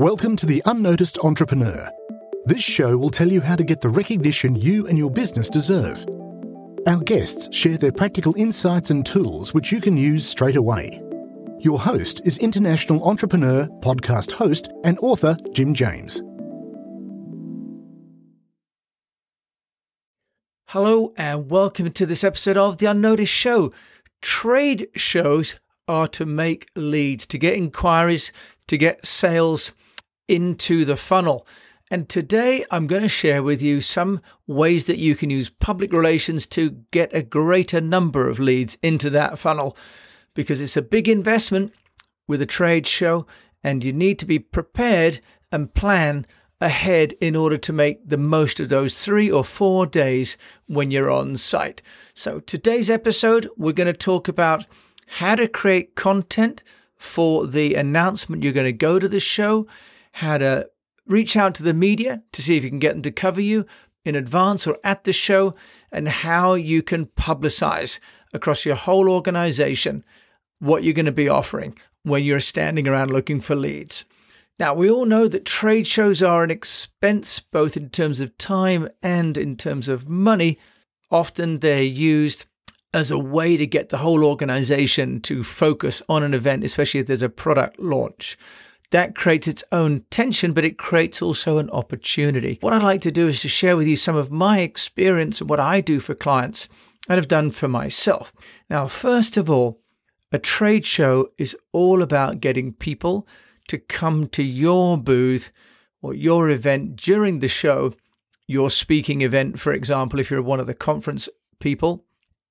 Welcome to The Unnoticed Entrepreneur. This show will tell you how to get the recognition you and your business deserve. Our guests share their practical insights and tools which you can use straight away. Your host is international entrepreneur, podcast host, and author Jim James. Hello, and welcome to this episode of The Unnoticed Show. Trade shows are to make leads, to get inquiries, to get sales into the funnel. And today I'm going to share with you some ways that you can use public relations to get a greater number of leads into that funnel because it's a big investment with a trade show and you need to be prepared and plan ahead in order to make the most of those three or four days when you're on site. So, today's episode, we're going to talk about how to create content for the announcement you're going to go to the show, how to reach out to the media to see if you can get them to cover you in advance or at the show, and how you can publicize across your whole organization what you're going to be offering when you're standing around looking for leads. Now, we all know that trade shows are an expense both in terms of time and in terms of money. Often they're used as a way to get the whole organization to focus on an event, especially if there's a product launch. That creates its own tension, but it creates also an opportunity. What I'd like to do is to share with you some of my experience and what I do for clients and have done for myself. Now, first of all, a trade show is all about getting people to come to your booth or your event during the show, your speaking event, for example, if you're one of the conference people,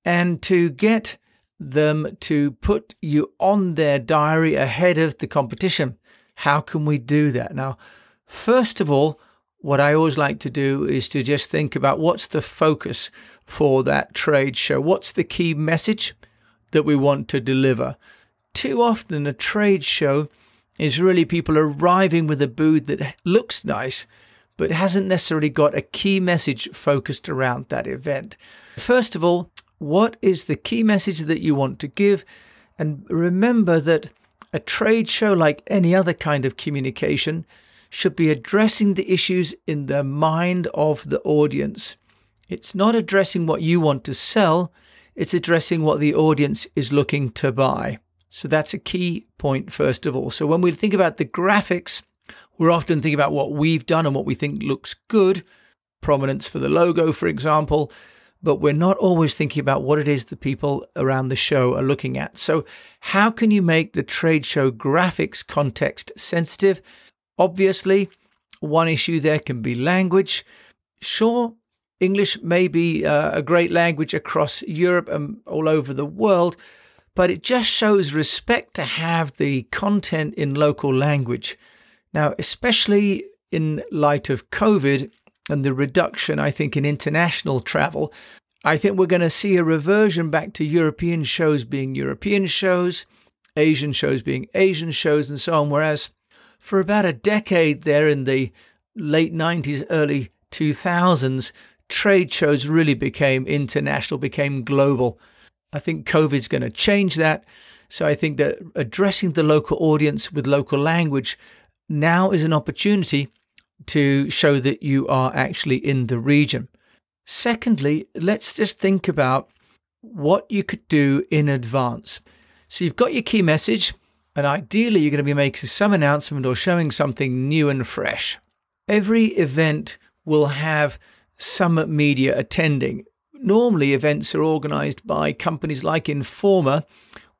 and to get them to put you on their diary ahead of the competition. How can we do that? Now, first of all, what I always like to do is to just think about what's the focus for that trade show? What's the key message that we want to deliver? Too often, a trade show is really people arriving with a booth that looks nice, but hasn't necessarily got a key message focused around that event. First of all, what is the key message that you want to give? And remember that a trade show, like any other kind of communication, should be addressing the issues in the mind of the audience. It's not addressing what you want to sell, it's addressing what the audience is looking to buy. So that's a key point, first of all. So when we think about the graphics, we're often thinking about what we've done and what we think looks good, prominence for the logo, for example but we're not always thinking about what it is the people around the show are looking at. So, how can you make the trade show graphics context sensitive? Obviously, one issue there can be language. Sure, English may be uh, a great language across Europe and all over the world, but it just shows respect to have the content in local language. Now, especially in light of COVID, and the reduction, I think, in international travel, I think we're going to see a reversion back to European shows being European shows, Asian shows being Asian shows, and so on. Whereas for about a decade there in the late 90s, early 2000s, trade shows really became international, became global. I think COVID's going to change that. So I think that addressing the local audience with local language now is an opportunity to show that you are actually in the region. Secondly, let's just think about what you could do in advance. So you've got your key message, and ideally, you're going to be making some announcement or showing something new and fresh. Every event will have some media attending. Normally, events are organized by companies like Informa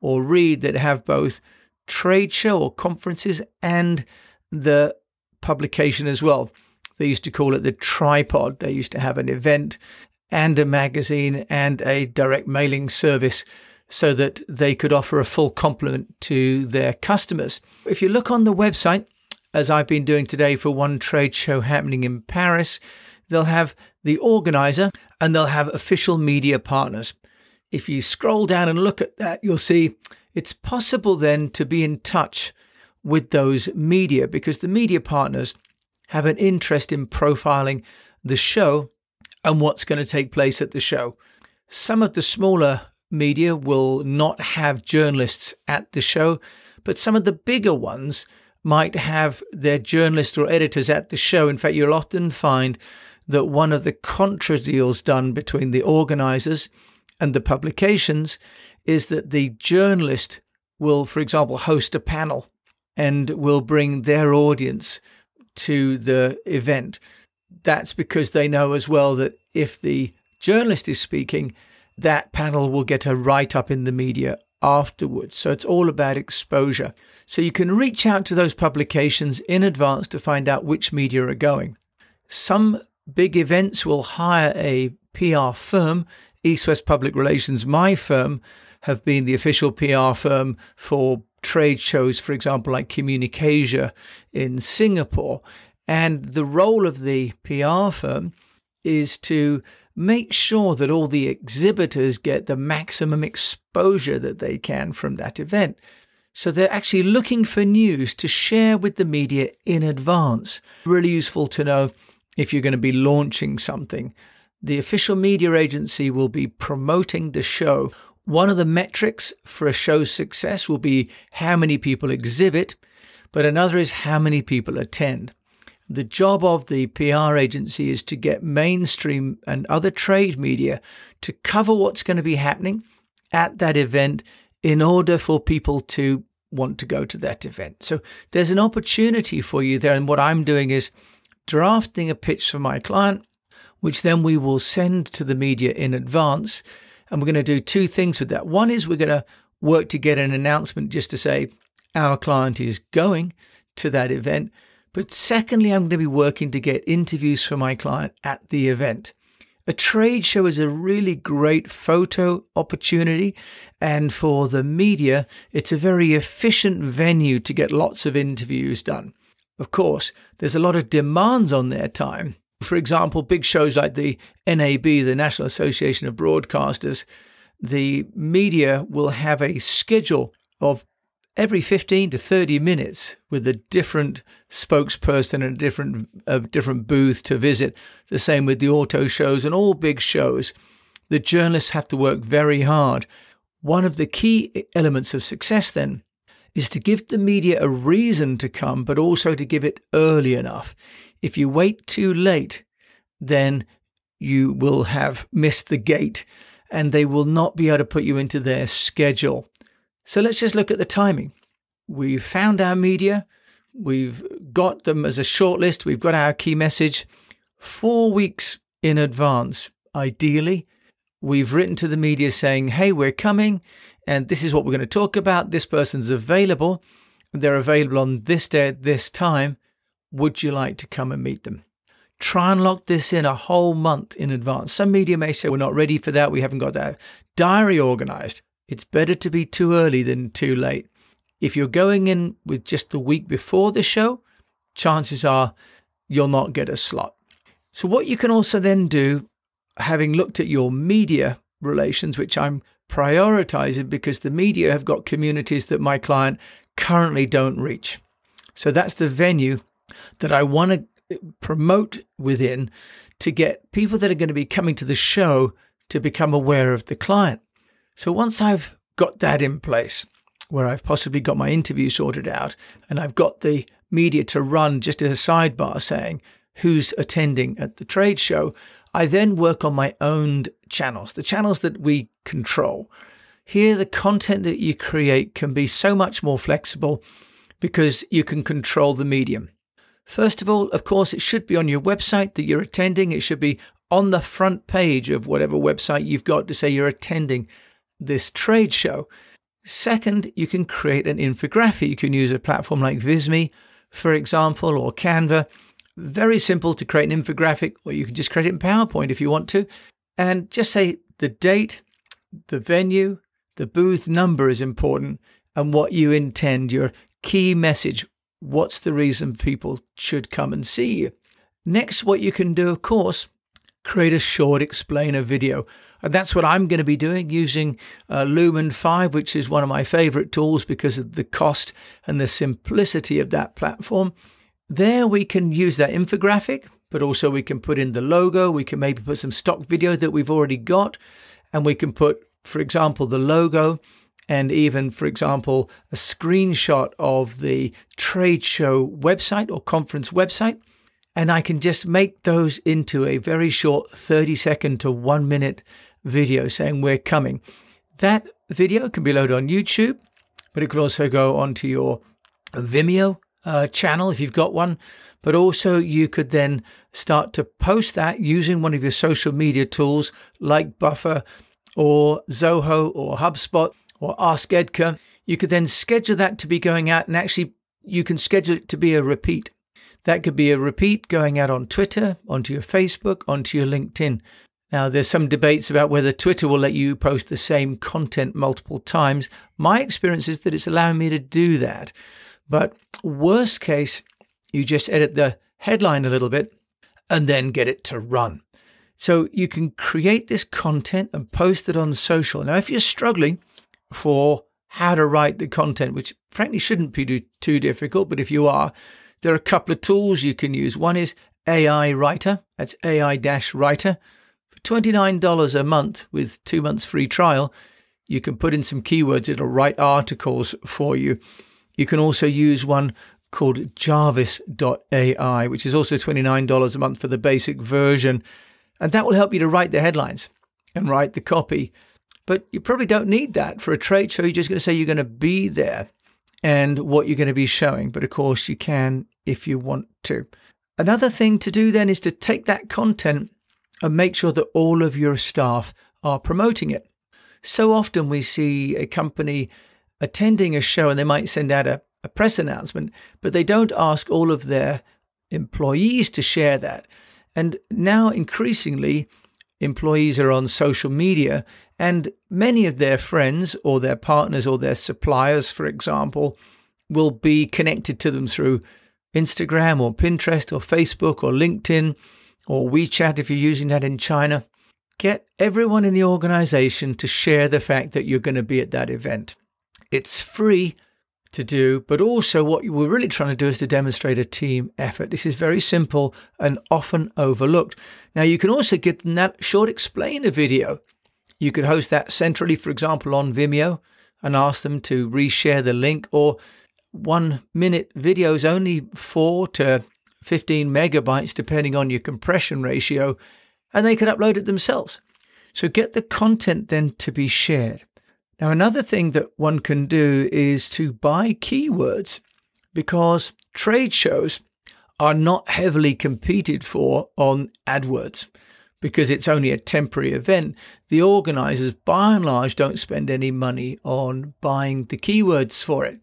or Reed that have both trade show or conferences and the publication as well. They used to call it the tripod. They used to have an event and a magazine and a direct mailing service so that they could offer a full complement to their customers. If you look on the website, as I've been doing today for one trade show happening in Paris, they'll have the organizer and they'll have official media partners. If you scroll down and look at that, you'll see it's possible then to be in touch with those media because the media partners have an interest in profiling the show and what's going to take place at the show. Some of the smaller media will not have journalists at the show, but some of the bigger ones might have their journalists or editors at the show. In fact, you'll often find that one of the contra deals done between the organizers and the publications is that the journalist will, for example, host a panel and will bring their audience to the event. That's because they know as well that if the journalist is speaking, that panel will get a write up in the media afterwards. So it's all about exposure. So you can reach out to those publications in advance to find out which media are going. Some big events will hire a PR firm. East West Public Relations, my firm, have been the official PR firm for trade shows, for example, like CommunicAsia in Singapore. And the role of the PR firm is to make sure that all the exhibitors get the maximum exposure that they can from that event. So they're actually looking for news to share with the media in advance. Really useful to know if you're going to be launching something. The official media agency will be promoting the show. One of the metrics for a show's success will be how many people exhibit, but another is how many people attend. The job of the PR agency is to get mainstream and other trade media to cover what's going to be happening at that event in order for people to want to go to that event. So there's an opportunity for you there. And what I'm doing is drafting a pitch for my client, which then we will send to the media in advance. And we're going to do two things with that. One is we're going to work to get an announcement just to say our client is going to that event. But secondly, I'm going to be working to get interviews for my client at the event. A trade show is a really great photo opportunity, and for the media, it's a very efficient venue to get lots of interviews done. Of course, there's a lot of demands on their time. For example, big shows like the NAB, the National Association of Broadcasters, the media will have a schedule of every 15 to 30 minutes with a different spokesperson and a different a different booth to visit. The same with the auto shows and all big shows. The journalists have to work very hard. One of the key elements of success then is to give the media a reason to come but also to give it early enough if you wait too late then you will have missed the gate and they will not be able to put you into their schedule so let's just look at the timing. We've found our media, we've got them as a shortlist, we've got our key message four weeks in advance, ideally. We've written to the media saying, hey, we're coming, and this is what we're going to talk about. This person's available. They're available on this day at this time. Would you like to come and meet them? Try and lock this in a whole month in advance. Some media may say, we're not ready for that. We haven't got that diary organized. It's better to be too early than too late. If you're going in with just the week before the show, chances are you'll not get a slot. So, what you can also then do, having looked at your media relations, which I'm prioritizing because the media have got communities that my client currently don't reach. So, that's the venue that I want to promote within to get people that are going to be coming to the show to become aware of the client. So once I've got that in place, where I've possibly got my interview sorted out and I've got the media to run just as a sidebar saying who's attending at the trade show, I then work on my owned channels, the channels that we control. Here, the content that you create can be so much more flexible because you can control the medium. First of all, of course, it should be on your website that you're attending. It should be on the front page of whatever website you've got to say you're attending this trade show. Second, you can create an infographic. You can use a platform like Visme, for example, or Canva. Very simple to create an infographic, or you can just create it in PowerPoint if you want to. And just say the date, the venue, the booth number is important, and what you intend, your key message. What's the reason people should come and see you? Next, what you can do, of course, create a short explainer video. And that's what I'm going to be doing using uh, Lumen5, which is one of my favorite tools because of the cost and the simplicity of that platform. There we can use that infographic, but also we can put in the logo. We can maybe put some stock video that we've already got, and we can put, for example, the logo and even, for example, a screenshot of the trade show website or conference website. And I can just make those into a very short 30 second to one minute video saying we're coming. That video can be loaded on YouTube, but it could also go onto your Vimeo uh, channel if you've got one. But also, you could then start to post that using one of your social media tools like Buffer or Zoho or HubSpot or Ask Edgar. You could then schedule that to be going out and actually you can schedule it to be a repeat. That could be a repeat going out on Twitter, onto your Facebook, onto your LinkedIn. Now, there's some debates about whether Twitter will let you post the same content multiple times. My experience is that it's allowing me to do that. But worst case, you just edit the headline a little bit and then get it to run. So you can create this content and post it on social. Now, if you're struggling for how to write the content, which frankly shouldn't be too difficult, but if you are, there are a couple of tools you can use. One is AI Writer, that's AI Writer. For $29 a month with two months free trial, you can put in some keywords, it'll write articles for you. You can also use one called Jarvis.ai, which is also $29 a month for the basic version. And that will help you to write the headlines and write the copy. But you probably don't need that for a trade show. You're just going to say you're going to be there and what you're going to be showing. But of course, you can if you want to. Another thing to do then is to take that content and make sure that all of your staff are promoting it. So often we see a company attending a show and they might send out a, a press announcement, but they don't ask all of their employees to share that. And now increasingly, employees are on social media, and many of their friends or their partners or their suppliers, for example, will be connected to them through Instagram or Pinterest or Facebook or LinkedIn or WeChat if you're using that in China. Get everyone in the organization to share the fact that you're going to be at that event. It's free to do, but also what we're really trying to do is to demonstrate a team effort. This is very simple and often overlooked. Now, you can also give them that short explainer video. You could host that centrally, for example, on Vimeo and ask them to reshare the link or one minute videos only four to 15 megabytes, depending on your compression ratio, and they could upload it themselves. So get the content then to be shared. Now, another thing that one can do is to buy keywords because trade shows are not heavily competed for on AdWords because it's only a temporary event. The organizers, by and large, don't spend any money on buying the keywords for it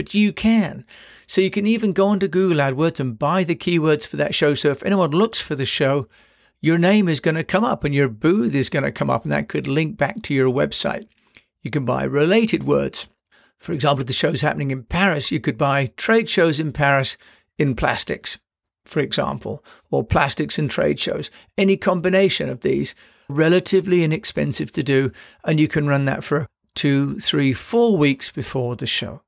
but you can. So you can even go onto Google AdWords and buy the keywords for that show. So if anyone looks for the show, your name is going to come up and your booth is going to come up, and that could link back to your website. You can buy related words. For example, if the show's happening in Paris, you could buy trade shows in Paris in plastics, for example, or plastics and trade shows. Any combination of these, relatively inexpensive to do, and you can run that for two, three, four weeks before the show.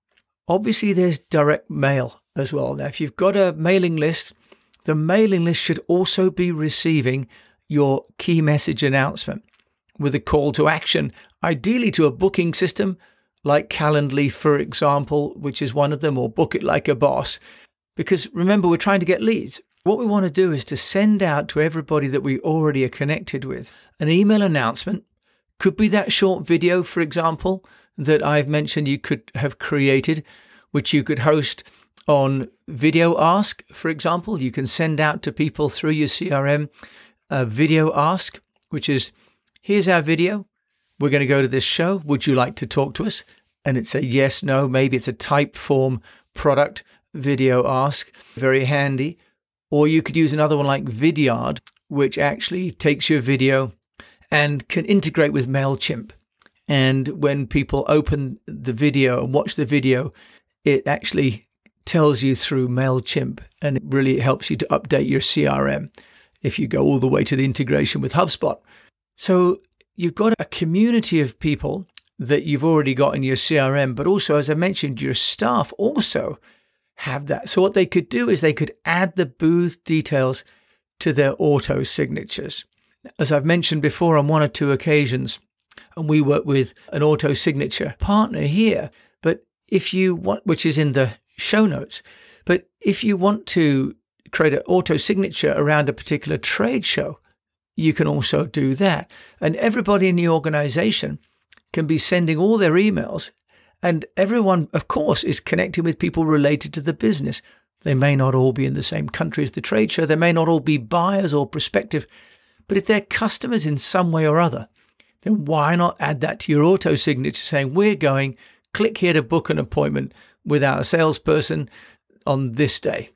Obviously, there's direct mail as well. Now, if you've got a mailing list, the mailing list should also be receiving your key message announcement with a call to action, ideally to a booking system like Calendly, for example, which is one of them, or Book It Like a Boss. Because remember, we're trying to get leads. What we want to do is to send out to everybody that we already are connected with an email announcement. Could be that short video, for example, that I've mentioned you could have created, which you could host on VideoAsk, for example. You can send out to people through your CRM a uh, VideoAsk, which is here's our video. We're going to go to this show. Would you like to talk to us? And it's a yes, no, maybe it's a Typeform product VideoAsk. Very handy. Or you could use another one like Vidyard, which actually takes your video and can integrate with MailChimp. And when people open the video and watch the video, it actually tells you through MailChimp and it really helps you to update your CRM if you go all the way to the integration with HubSpot. So you've got a community of people that you've already got in your CRM, but also, as I mentioned, your staff also have that. So what they could do is they could add the booth details to their auto signatures. As I've mentioned before on one or two occasions, And we work with an auto signature partner here. But if you want, which is in the show notes, but if you want to create an auto signature around a particular trade show, you can also do that. And everybody in the organization can be sending all their emails. And everyone, of course, is connecting with people related to the business. They may not all be in the same country as the trade show. They may not all be buyers or prospective. But if they're customers in some way or other, then why not add that to your auto signature saying, We're going, click here to book an appointment with our salesperson on this day.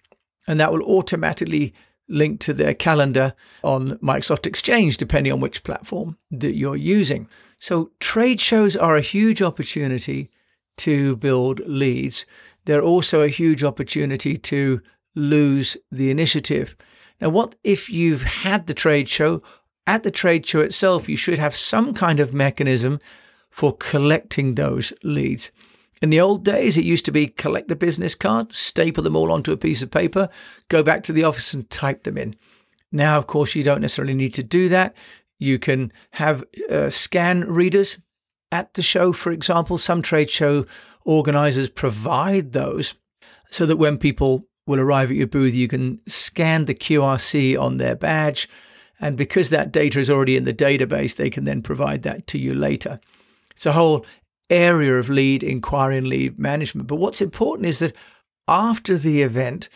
And that will automatically link to their calendar on Microsoft Exchange, depending on which platform that you're using. So, trade shows are a huge opportunity to build leads. They're also a huge opportunity to lose the initiative. Now, what if you've had the trade show? At the trade show itself, you should have some kind of mechanism for collecting those leads. In the old days, it used to be collect the business card, staple them all onto a piece of paper, go back to the office and type them in. Now, of course, you don't necessarily need to do that. You can have uh, scan readers at the show, for example. Some trade show organizers provide those so that when people will arrive at your booth, you can scan the QRC on their badge. And because that data is already in the database, they can then provide that to you later. It's a whole area of lead inquiry and lead management. But what's important is that after the event,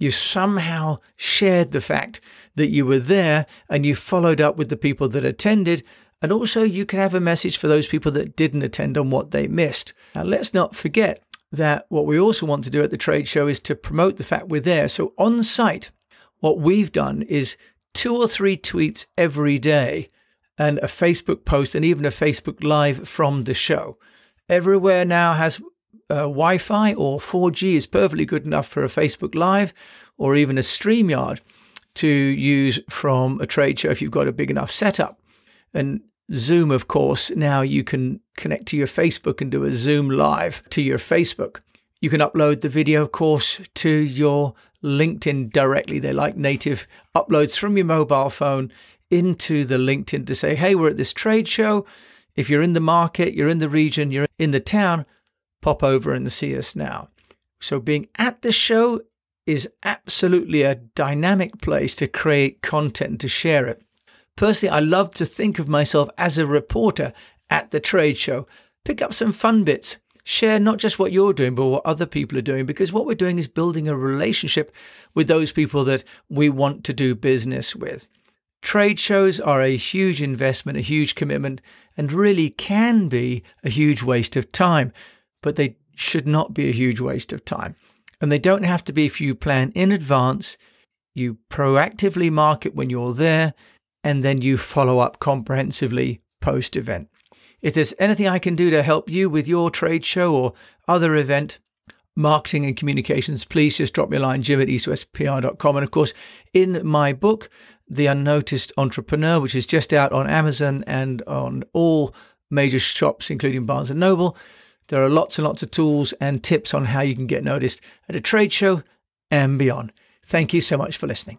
you somehow shared the fact that you were there and you followed up with the people that attended. And also, you can have a message for those people that didn't attend on what they missed. Now, let's not forget that what we also want to do at the trade show is to promote the fact we're there. So, on site, what we've done is two or three tweets every day and a Facebook post and even a Facebook Live from the show. Everywhere now has uh, Wi Fi or 4G is perfectly good enough for a Facebook Live or even a StreamYard to use from a trade show if you've got a big enough setup. And Zoom, of course, now you can connect to your Facebook and do a Zoom live to your Facebook. You can upload the video, of course, to your LinkedIn directly. They like native uploads from your mobile phone into the LinkedIn to say, hey, we're at this trade show. If you're in the market, you're in the region, you're in the town, pop over and see us now. So being at the show is absolutely a dynamic place to create content to share it. Personally, I love to think of myself as a reporter at the trade show. Pick up some fun bits. Share not just what you're doing, but what other people are doing, because what we're doing is building a relationship with those people that we want to do business with. Trade shows are a huge investment, a huge commitment, and really can be a huge waste of time, but they should not be a huge waste of time. And they don't have to be if you plan in advance, you proactively market when you're there, and then you follow up comprehensively post event. If there's anything I can do to help you with your trade show or other event, marketing and communications, please just drop me a line, jim at eastwestpr.com. And of course, in my book, The Unnoticed Entrepreneur, which is just out on Amazon and on all major shops, including Barnes and Noble, there are lots and lots of tools and tips on how you can get noticed at a trade show and beyond. Thank you so much for listening.